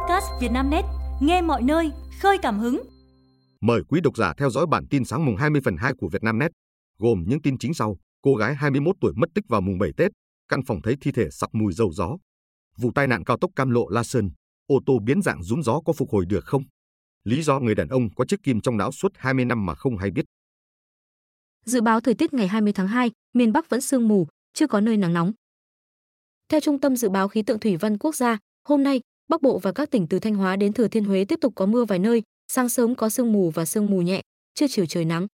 podcast Vietnamnet, nghe mọi nơi, khơi cảm hứng. Mời quý độc giả theo dõi bản tin sáng mùng 20 phần 2 của Vietnamnet, gồm những tin chính sau. Cô gái 21 tuổi mất tích vào mùng 7 Tết, căn phòng thấy thi thể sặc mùi dầu gió. Vụ tai nạn cao tốc Cam Lộ La Sơn, ô tô biến dạng rúm gió có phục hồi được không? Lý do người đàn ông có chiếc kim trong não suốt 20 năm mà không hay biết. Dự báo thời tiết ngày 20 tháng 2, miền Bắc vẫn sương mù, chưa có nơi nắng nóng. Theo Trung tâm Dự báo Khí tượng Thủy văn Quốc gia, hôm nay, Bắc Bộ và các tỉnh từ Thanh Hóa đến Thừa Thiên Huế tiếp tục có mưa vài nơi, sáng sớm có sương mù và sương mù nhẹ, trưa chiều trời nắng.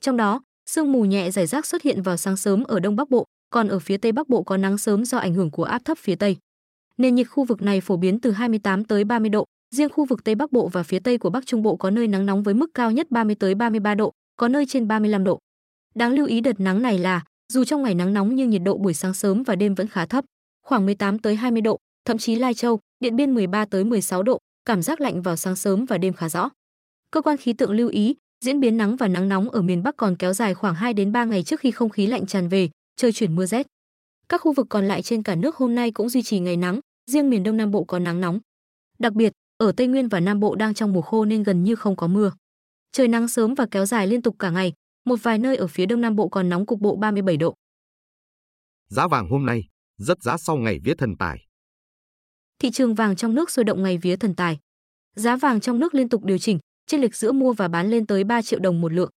Trong đó, sương mù nhẹ rải rác xuất hiện vào sáng sớm ở Đông Bắc Bộ, còn ở phía Tây Bắc Bộ có nắng sớm do ảnh hưởng của áp thấp phía Tây. Nền nhiệt khu vực này phổ biến từ 28 tới 30 độ, riêng khu vực Tây Bắc Bộ và phía Tây của Bắc Trung Bộ có nơi nắng nóng với mức cao nhất 30 tới 33 độ, có nơi trên 35 độ. Đáng lưu ý đợt nắng này là, dù trong ngày nắng nóng nhưng nhiệt độ buổi sáng sớm và đêm vẫn khá thấp, khoảng 18 tới 20 độ, thậm chí Lai Châu, Điện Biên 13 tới 16 độ, cảm giác lạnh vào sáng sớm và đêm khá rõ. Cơ quan khí tượng lưu ý, diễn biến nắng và nắng nóng ở miền Bắc còn kéo dài khoảng 2 đến 3 ngày trước khi không khí lạnh tràn về, trời chuyển mưa rét. Các khu vực còn lại trên cả nước hôm nay cũng duy trì ngày nắng, riêng miền Đông Nam Bộ có nắng nóng. Đặc biệt, ở Tây Nguyên và Nam Bộ đang trong mùa khô nên gần như không có mưa. Trời nắng sớm và kéo dài liên tục cả ngày, một vài nơi ở phía Đông Nam Bộ còn nóng cục bộ 37 độ. Giá vàng hôm nay rất giá sau ngày vía thần tài. Thị trường vàng trong nước sôi động ngày vía thần tài. Giá vàng trong nước liên tục điều chỉnh, chênh lệch giữa mua và bán lên tới 3 triệu đồng một lượng.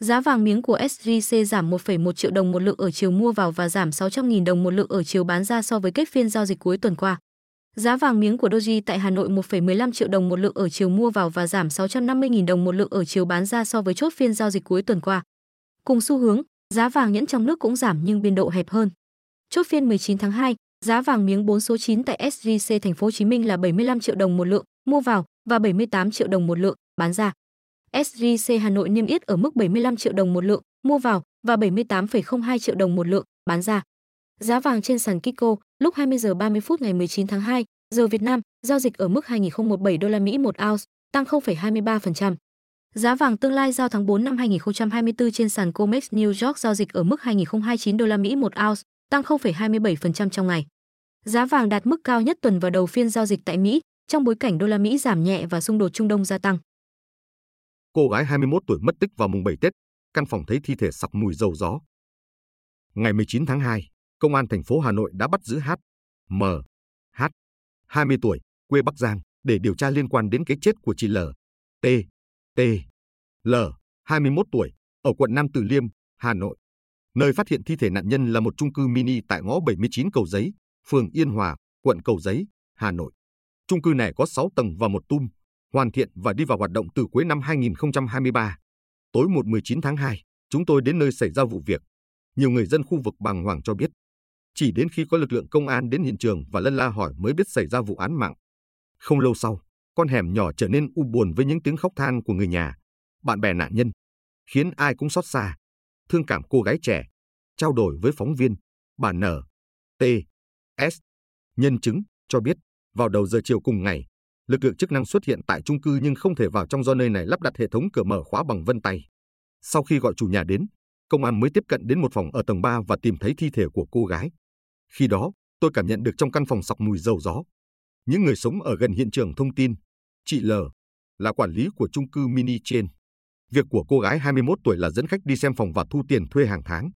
Giá vàng miếng của SJC giảm 1,1 triệu đồng một lượng ở chiều mua vào và giảm 600.000 đồng một lượng ở chiều bán ra so với kết phiên giao dịch cuối tuần qua. Giá vàng miếng của Doji tại Hà Nội 1,15 triệu đồng một lượng ở chiều mua vào và giảm 650.000 đồng một lượng ở chiều bán ra so với chốt phiên giao dịch cuối tuần qua. Cùng xu hướng, giá vàng nhẫn trong nước cũng giảm nhưng biên độ hẹp hơn. Chốt phiên 19 tháng 2, giá vàng miếng 4 số 9 tại SJC thành phố Hồ Chí Minh là 75 triệu đồng một lượng mua vào và 78 triệu đồng một lượng bán ra. SJC Hà Nội niêm yết ở mức 75 triệu đồng một lượng mua vào và 78,02 triệu đồng một lượng bán ra. Giá vàng trên sàn Kiko lúc 20 giờ 30 phút ngày 19 tháng 2 giờ Việt Nam giao dịch ở mức 2017 đô la Mỹ một ounce, tăng 0,23%. Giá vàng tương lai giao tháng 4 năm 2024 trên sàn Comex New York giao dịch ở mức 2029 đô la Mỹ một ounce, tăng 0,27% trong ngày. Giá vàng đạt mức cao nhất tuần vào đầu phiên giao dịch tại Mỹ, trong bối cảnh đô la Mỹ giảm nhẹ và xung đột Trung Đông gia tăng. Cô gái 21 tuổi mất tích vào mùng 7 Tết, căn phòng thấy thi thể sặc mùi dầu gió. Ngày 19 tháng 2, Công an thành phố Hà Nội đã bắt giữ H, M, H, 20 tuổi, quê Bắc Giang, để điều tra liên quan đến cái chết của chị L, T, T, L, 21 tuổi, ở quận Nam Từ Liêm, Hà Nội. Nơi phát hiện thi thể nạn nhân là một chung cư mini tại ngõ 79 Cầu Giấy, phường Yên Hòa, quận Cầu Giấy, Hà Nội. Chung cư này có 6 tầng và một tum, hoàn thiện và đi vào hoạt động từ cuối năm 2023. Tối 1 19 tháng 2, chúng tôi đến nơi xảy ra vụ việc. Nhiều người dân khu vực bàng hoàng cho biết, chỉ đến khi có lực lượng công an đến hiện trường và lân la hỏi mới biết xảy ra vụ án mạng. Không lâu sau, con hẻm nhỏ trở nên u buồn với những tiếng khóc than của người nhà, bạn bè nạn nhân, khiến ai cũng xót xa, thương cảm cô gái trẻ, trao đổi với phóng viên, bà N, T, S, nhân chứng cho biết vào đầu giờ chiều cùng ngày, lực lượng chức năng xuất hiện tại chung cư nhưng không thể vào trong do nơi này lắp đặt hệ thống cửa mở khóa bằng vân tay. Sau khi gọi chủ nhà đến, công an mới tiếp cận đến một phòng ở tầng 3 và tìm thấy thi thể của cô gái. Khi đó, tôi cảm nhận được trong căn phòng sọc mùi dầu gió. Những người sống ở gần hiện trường thông tin, chị L là quản lý của chung cư mini trên. Việc của cô gái 21 tuổi là dẫn khách đi xem phòng và thu tiền thuê hàng tháng.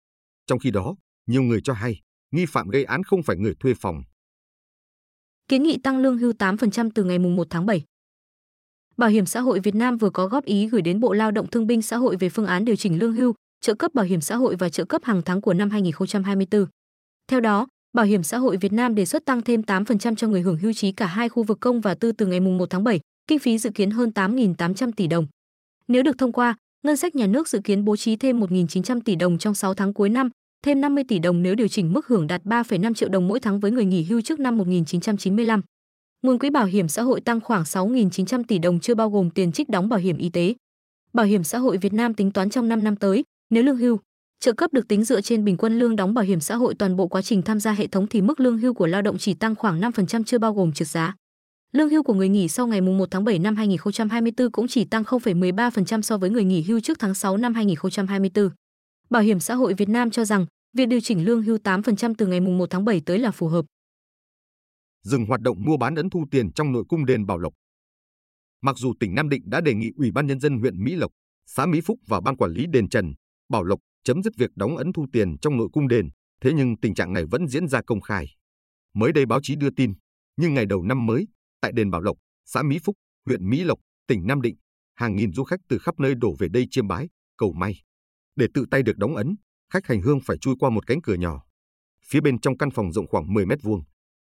Trong khi đó, nhiều người cho hay, nghi phạm gây án không phải người thuê phòng. Kiến nghị tăng lương hưu 8% từ ngày 1 tháng 7. Bảo hiểm xã hội Việt Nam vừa có góp ý gửi đến Bộ Lao động Thương binh Xã hội về phương án điều chỉnh lương hưu, trợ cấp bảo hiểm xã hội và trợ cấp hàng tháng của năm 2024. Theo đó, Bảo hiểm xã hội Việt Nam đề xuất tăng thêm 8% cho người hưởng hưu trí cả hai khu vực công và tư từ ngày 1 tháng 7, kinh phí dự kiến hơn 8.800 tỷ đồng. Nếu được thông qua, ngân sách nhà nước dự kiến bố trí thêm 1.900 tỷ đồng trong 6 tháng cuối năm, thêm 50 tỷ đồng nếu điều chỉnh mức hưởng đạt 3,5 triệu đồng mỗi tháng với người nghỉ hưu trước năm 1995. Nguồn quỹ bảo hiểm xã hội tăng khoảng 6.900 tỷ đồng chưa bao gồm tiền trích đóng bảo hiểm y tế. Bảo hiểm xã hội Việt Nam tính toán trong 5 năm tới, nếu lương hưu, trợ cấp được tính dựa trên bình quân lương đóng bảo hiểm xã hội toàn bộ quá trình tham gia hệ thống thì mức lương hưu của lao động chỉ tăng khoảng 5% chưa bao gồm trượt giá. Lương hưu của người nghỉ sau ngày 1 tháng 7 năm 2024 cũng chỉ tăng 0,13% so với người nghỉ hưu trước tháng 6 năm 2024. Bảo hiểm xã hội Việt Nam cho rằng việc điều chỉnh lương hưu 8% từ ngày 1 tháng 7 tới là phù hợp. dừng hoạt động mua bán ấn thu tiền trong nội cung đền Bảo Lộc. Mặc dù tỉnh Nam Định đã đề nghị Ủy ban nhân dân huyện Mỹ Lộc, xã Mỹ Phúc và ban quản lý đền Trần, Bảo Lộc chấm dứt việc đóng ấn thu tiền trong nội cung đền, thế nhưng tình trạng này vẫn diễn ra công khai. Mới đây báo chí đưa tin, nhưng ngày đầu năm mới, tại đền Bảo Lộc, xã Mỹ Phúc, huyện Mỹ Lộc, tỉnh Nam Định, hàng nghìn du khách từ khắp nơi đổ về đây chiêm bái, cầu may. Để tự tay được đóng ấn, khách hành hương phải chui qua một cánh cửa nhỏ. Phía bên trong căn phòng rộng khoảng 10 mét vuông,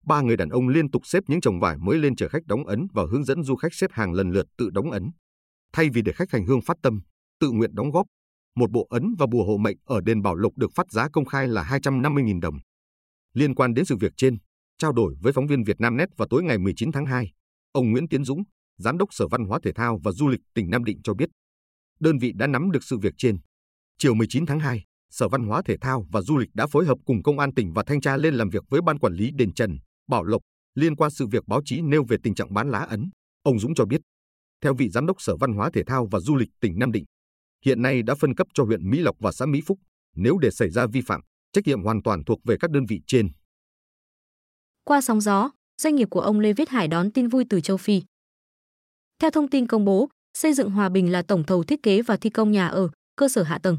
ba người đàn ông liên tục xếp những chồng vải mới lên chờ khách đóng ấn và hướng dẫn du khách xếp hàng lần lượt tự đóng ấn. Thay vì để khách hành hương phát tâm, tự nguyện đóng góp, một bộ ấn và bùa hộ mệnh ở đền Bảo Lộc được phát giá công khai là 250.000 đồng. Liên quan đến sự việc trên, trao đổi với phóng viên Vietnamnet vào tối ngày 19 tháng 2, ông Nguyễn Tiến Dũng, Giám đốc Sở Văn hóa Thể thao và Du lịch tỉnh Nam Định cho biết, đơn vị đã nắm được sự việc trên. Chiều 19 tháng 2, Sở Văn hóa Thể thao và Du lịch đã phối hợp cùng Công an tỉnh và Thanh tra lên làm việc với Ban Quản lý Đền Trần, Bảo Lộc liên quan sự việc báo chí nêu về tình trạng bán lá ấn. Ông Dũng cho biết, theo vị Giám đốc Sở Văn hóa Thể thao và Du lịch tỉnh Nam Định, hiện nay đã phân cấp cho huyện Mỹ Lộc và xã Mỹ Phúc. Nếu để xảy ra vi phạm, trách nhiệm hoàn toàn thuộc về các đơn vị trên. Qua sóng gió, doanh nghiệp của ông Lê Viết Hải đón tin vui từ châu Phi. Theo thông tin công bố, xây dựng Hòa Bình là tổng thầu thiết kế và thi công nhà ở, cơ sở hạ tầng.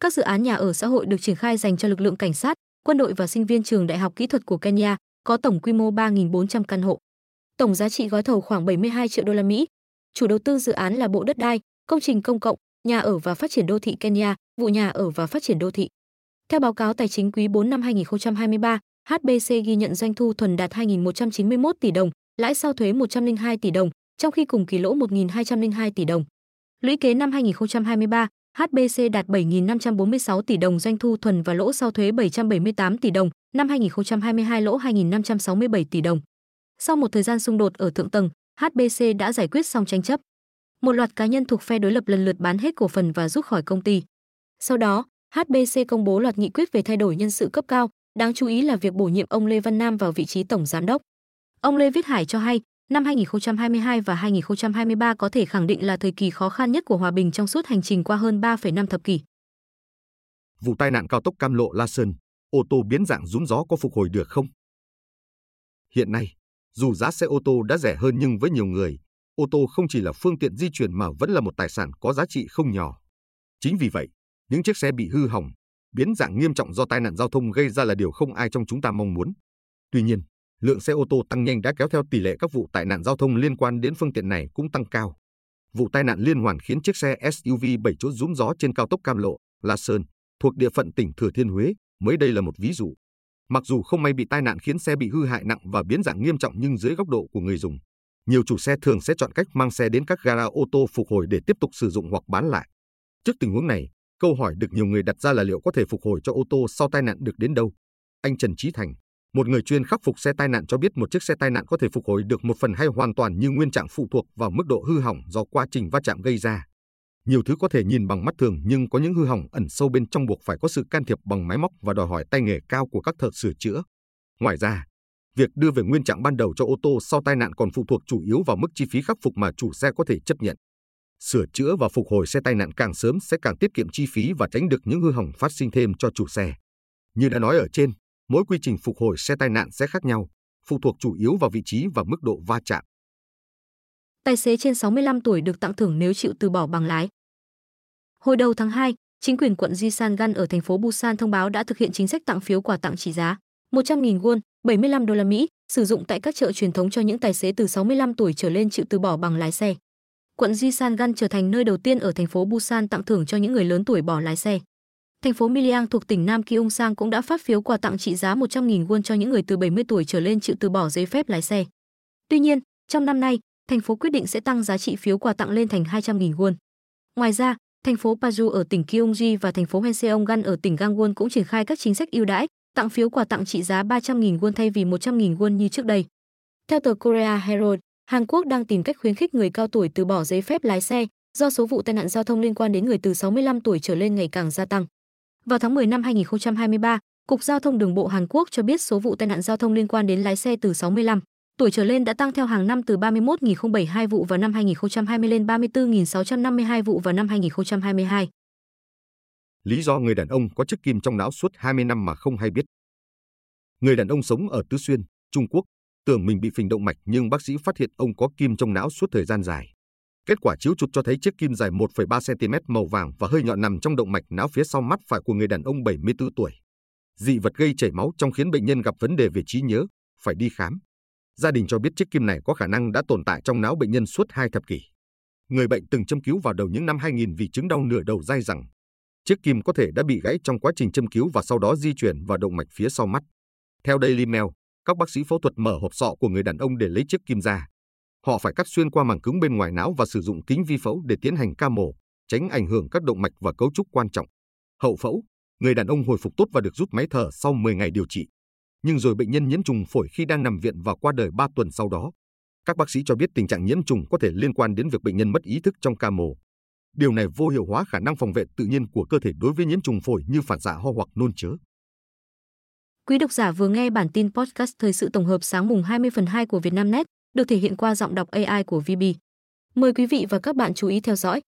Các dự án nhà ở xã hội được triển khai dành cho lực lượng cảnh sát, quân đội và sinh viên trường Đại học Kỹ thuật của Kenya, có tổng quy mô 3.400 căn hộ. Tổng giá trị gói thầu khoảng 72 triệu đô la Mỹ. Chủ đầu tư dự án là Bộ Đất đai, Công trình công cộng, Nhà ở và Phát triển đô thị Kenya, vụ Nhà ở và Phát triển đô thị. Theo báo cáo tài chính quý 4 năm 2023, HBC ghi nhận doanh thu thuần đạt 2.191 tỷ đồng, lãi sau thuế 102 tỷ đồng, trong khi cùng kỳ lỗ 1.202 tỷ đồng. Lũy kế năm 2023, HBC đạt 7.546 tỷ đồng doanh thu thuần và lỗ sau thuế 778 tỷ đồng, năm 2022 lỗ 2.567 tỷ đồng. Sau một thời gian xung đột ở thượng tầng, HBC đã giải quyết xong tranh chấp. Một loạt cá nhân thuộc phe đối lập lần lượt bán hết cổ phần và rút khỏi công ty. Sau đó, HBC công bố loạt nghị quyết về thay đổi nhân sự cấp cao, đáng chú ý là việc bổ nhiệm ông Lê Văn Nam vào vị trí tổng giám đốc. Ông Lê Viết Hải cho hay, năm 2022 và 2023 có thể khẳng định là thời kỳ khó khăn nhất của Hòa Bình trong suốt hành trình qua hơn 3,5 thập kỷ. Vụ tai nạn cao tốc Cam Lộ La Sơn, ô tô biến dạng rúm gió có phục hồi được không? Hiện nay, dù giá xe ô tô đã rẻ hơn nhưng với nhiều người, ô tô không chỉ là phương tiện di chuyển mà vẫn là một tài sản có giá trị không nhỏ. Chính vì vậy, những chiếc xe bị hư hỏng, biến dạng nghiêm trọng do tai nạn giao thông gây ra là điều không ai trong chúng ta mong muốn. Tuy nhiên, lượng xe ô tô tăng nhanh đã kéo theo tỷ lệ các vụ tai nạn giao thông liên quan đến phương tiện này cũng tăng cao. Vụ tai nạn liên hoàn khiến chiếc xe SUV 7 chỗ rúm gió trên cao tốc Cam Lộ, La Sơn, thuộc địa phận tỉnh Thừa Thiên Huế, mới đây là một ví dụ. Mặc dù không may bị tai nạn khiến xe bị hư hại nặng và biến dạng nghiêm trọng nhưng dưới góc độ của người dùng, nhiều chủ xe thường sẽ chọn cách mang xe đến các gara ô tô phục hồi để tiếp tục sử dụng hoặc bán lại. Trước tình huống này, câu hỏi được nhiều người đặt ra là liệu có thể phục hồi cho ô tô sau tai nạn được đến đâu? Anh Trần Trí Thành, một người chuyên khắc phục xe tai nạn cho biết một chiếc xe tai nạn có thể phục hồi được một phần hay hoàn toàn như nguyên trạng phụ thuộc vào mức độ hư hỏng do quá trình va chạm gây ra. Nhiều thứ có thể nhìn bằng mắt thường nhưng có những hư hỏng ẩn sâu bên trong buộc phải có sự can thiệp bằng máy móc và đòi hỏi tay nghề cao của các thợ sửa chữa. Ngoài ra, việc đưa về nguyên trạng ban đầu cho ô tô sau tai nạn còn phụ thuộc chủ yếu vào mức chi phí khắc phục mà chủ xe có thể chấp nhận. Sửa chữa và phục hồi xe tai nạn càng sớm sẽ càng tiết kiệm chi phí và tránh được những hư hỏng phát sinh thêm cho chủ xe. Như đã nói ở trên, mỗi quy trình phục hồi xe tai nạn sẽ khác nhau, phụ thuộc chủ yếu vào vị trí và mức độ va chạm. Tài xế trên 65 tuổi được tặng thưởng nếu chịu từ bỏ bằng lái. Hồi đầu tháng 2, chính quyền quận Jisan-gan ở thành phố Busan thông báo đã thực hiện chính sách tặng phiếu quà tặng trị giá 100.000 won, 75 đô la Mỹ, sử dụng tại các chợ truyền thống cho những tài xế từ 65 tuổi trở lên chịu từ bỏ bằng lái xe. Quận Jisangan trở thành nơi đầu tiên ở thành phố Busan tặng thưởng cho những người lớn tuổi bỏ lái xe. Thành phố Miliang thuộc tỉnh Nam Gyeongsang cũng đã phát phiếu quà tặng trị giá 100.000 won cho những người từ 70 tuổi trở lên chịu từ bỏ giấy phép lái xe. Tuy nhiên, trong năm nay, thành phố quyết định sẽ tăng giá trị phiếu quà tặng lên thành 200.000 won. Ngoài ra, thành phố Paju ở tỉnh Gyeonggi và thành phố Hwaseonggan ở tỉnh Gangwon cũng triển khai các chính sách ưu đãi, tặng phiếu quà tặng trị giá 300.000 won thay vì 100.000 won như trước đây. Theo tờ Korea Herald, Hàn Quốc đang tìm cách khuyến khích người cao tuổi từ bỏ giấy phép lái xe do số vụ tai nạn giao thông liên quan đến người từ 65 tuổi trở lên ngày càng gia tăng. Vào tháng 10 năm 2023, Cục Giao thông Đường bộ Hàn Quốc cho biết số vụ tai nạn giao thông liên quan đến lái xe từ 65 tuổi trở lên đã tăng theo hàng năm từ 31.072 vụ vào năm 2020 lên 34.652 vụ vào năm 2022. Lý do người đàn ông có chức kim trong não suốt 20 năm mà không hay biết. Người đàn ông sống ở Tứ Xuyên, Trung Quốc, Tưởng mình bị phình động mạch nhưng bác sĩ phát hiện ông có kim trong não suốt thời gian dài. Kết quả chiếu chụp cho thấy chiếc kim dài 1,3 cm màu vàng và hơi nhọn nằm trong động mạch não phía sau mắt phải của người đàn ông 74 tuổi. Dị vật gây chảy máu trong khiến bệnh nhân gặp vấn đề về trí nhớ, phải đi khám. Gia đình cho biết chiếc kim này có khả năng đã tồn tại trong não bệnh nhân suốt hai thập kỷ. Người bệnh từng châm cứu vào đầu những năm 2000 vì chứng đau nửa đầu dai dẳng. Chiếc kim có thể đã bị gãy trong quá trình châm cứu và sau đó di chuyển vào động mạch phía sau mắt. Theo Daily Mail, các bác sĩ phẫu thuật mở hộp sọ của người đàn ông để lấy chiếc kim ra. Họ phải cắt xuyên qua màng cứng bên ngoài não và sử dụng kính vi phẫu để tiến hành ca mổ, tránh ảnh hưởng các động mạch và cấu trúc quan trọng. Hậu phẫu, người đàn ông hồi phục tốt và được rút máy thở sau 10 ngày điều trị. Nhưng rồi bệnh nhân nhiễm trùng phổi khi đang nằm viện và qua đời 3 tuần sau đó. Các bác sĩ cho biết tình trạng nhiễm trùng có thể liên quan đến việc bệnh nhân mất ý thức trong ca mổ. Điều này vô hiệu hóa khả năng phòng vệ tự nhiên của cơ thể đối với nhiễm trùng phổi như phản xạ ho hoặc nôn chớ. Quý độc giả vừa nghe bản tin podcast thời sự tổng hợp sáng mùng 20 phần 2 của Vietnamnet, được thể hiện qua giọng đọc AI của VB. Mời quý vị và các bạn chú ý theo dõi.